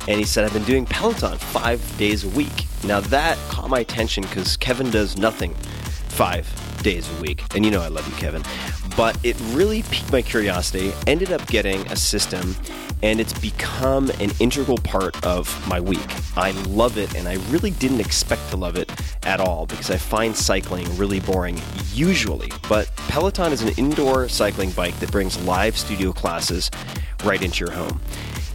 And he said, I've been doing Peloton five days a week. Now that caught my attention because Kevin does nothing five days a week. And you know I love you, Kevin. But it really piqued my curiosity. Ended up getting a system, and it's become an integral part of my week. I love it, and I really didn't expect to love it at all because I find cycling really boring usually. But Peloton is an indoor cycling bike that brings live studio classes right into your home.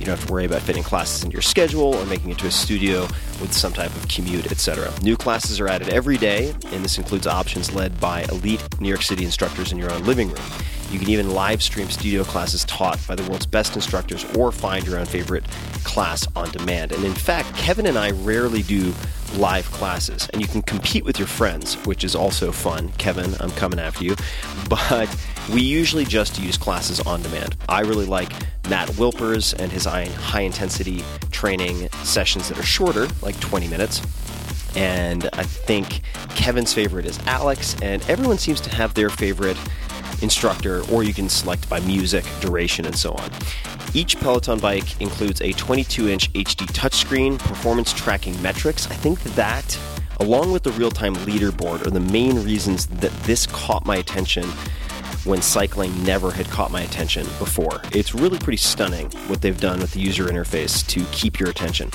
You don't have to worry about fitting classes into your schedule or making it to a studio with some type of commute, etc. New classes are added every day, and this includes options led by elite New York City instructors in your own living room. You can even live stream studio classes taught by the world's best instructors or find your own favorite class on demand. And in fact, Kevin and I rarely do live classes, and you can compete with your friends, which is also fun. Kevin, I'm coming after you. But we usually just use classes on demand. I really like Matt Wilpers and his high intensity training sessions that are shorter, like 20 minutes. And I think Kevin's favorite is Alex, and everyone seems to have their favorite instructor, or you can select by music, duration, and so on. Each Peloton bike includes a 22 inch HD touchscreen, performance tracking metrics. I think that, along with the real time leaderboard, are the main reasons that this caught my attention when cycling never had caught my attention before. It's really pretty stunning what they've done with the user interface to keep your attention.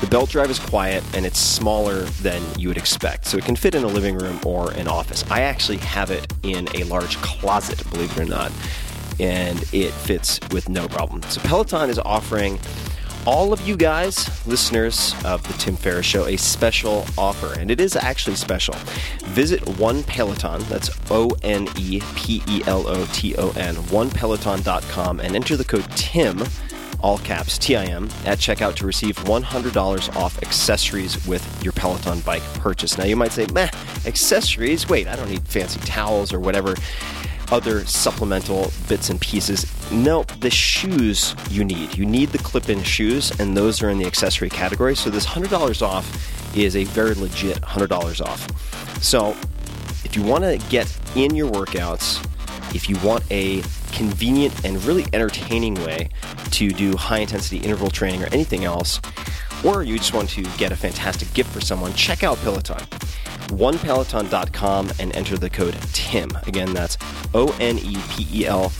The belt drive is quiet and it's smaller than you would expect, so it can fit in a living room or an office. I actually have it in a large closet, believe it or not, and it fits with no problem. So Peloton is offering all of you guys, listeners of the Tim Ferriss Show, a special offer, and it is actually special. Visit One Peloton, that's O N E P E L O T O N, onepeloton.com, and enter the code TIM, all caps TIM, at checkout to receive $100 off accessories with your Peloton bike purchase. Now, you might say, meh, accessories? Wait, I don't need fancy towels or whatever other supplemental bits and pieces. No, the shoes you need. You need the clip in shoes, and those are in the accessory category. So this $100 off is a very legit $100 off. So if you want to get in your workouts, if you want a convenient and really entertaining way to do high intensity interval training or anything else, or you just want to get a fantastic gift for someone, check out Peloton onepeloton.com and enter the code TIM. Again, that's O N E P E L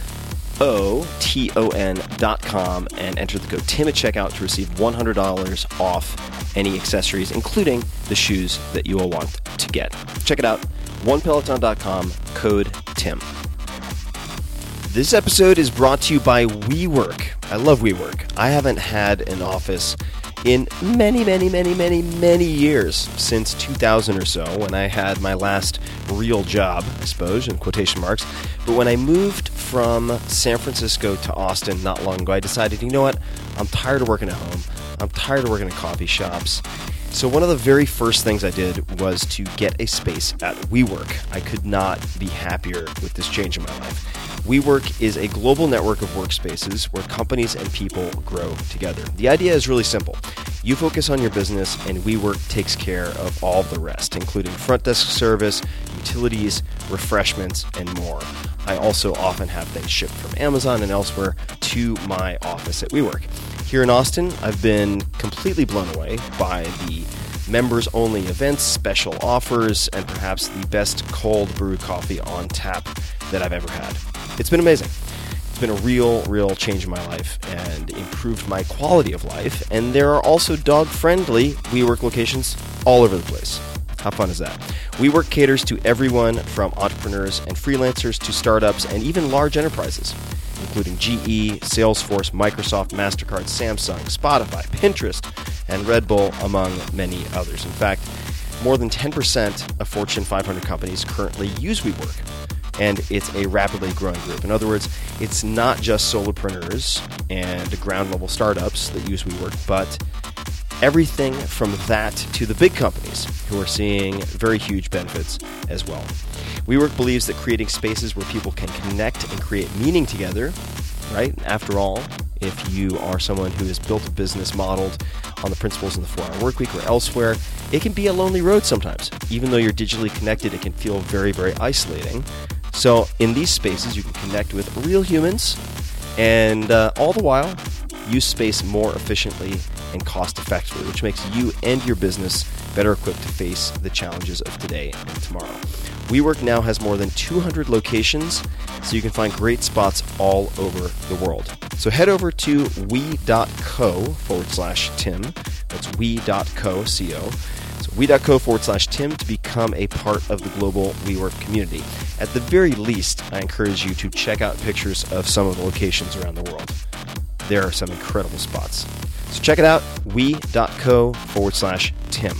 O T O N.com and enter the code TIM at checkout to receive $100 off any accessories, including the shoes that you will want to get. Check it out, onepeloton.com, code TIM. This episode is brought to you by WeWork. I love WeWork. I haven't had an office in many, many, many, many, many years since 2000 or so when I had my last real job, I suppose, in quotation marks. But when I moved from San Francisco to Austin not long ago, I decided, you know what? I'm tired of working at home. I'm tired of working in coffee shops. So, one of the very first things I did was to get a space at WeWork. I could not be happier with this change in my life. WeWork is a global network of workspaces where companies and people grow together. The idea is really simple. You focus on your business, and WeWork takes care of all the rest, including front desk service, utilities, refreshments, and more. I also often have things shipped from Amazon and elsewhere to my office at WeWork. Here in Austin, I've been completely blown away by the members only events, special offers, and perhaps the best cold brew coffee on tap that I've ever had. It's been amazing. It's been a real, real change in my life and improved my quality of life. And there are also dog friendly WeWork locations all over the place. How fun is that? WeWork caters to everyone from entrepreneurs and freelancers to startups and even large enterprises including GE, Salesforce, Microsoft, MasterCard, Samsung, Spotify, Pinterest, and Red Bull, among many others. In fact, more than 10% of Fortune 500 companies currently use WeWork, and it's a rapidly growing group. In other words, it's not just solopreneurs and ground level startups that use WeWork, but everything from that to the big companies who are seeing very huge benefits as well. WeWork believes that creating spaces where people can connect and create meaning together, right? After all, if you are someone who has built a business modeled on the principles of the four hour work week or elsewhere, it can be a lonely road sometimes. Even though you're digitally connected, it can feel very, very isolating. So, in these spaces, you can connect with real humans and uh, all the while use space more efficiently and cost effectively, which makes you and your business better equipped to face the challenges of today and tomorrow. WeWork now has more than 200 locations, so you can find great spots all over the world. So head over to we.co forward slash Tim. That's we.co, C-O. We.co forward slash Tim to become a part of the global WeWork community. At the very least, I encourage you to check out pictures of some of the locations around the world. There are some incredible spots. So check it out, we.co forward slash Tim.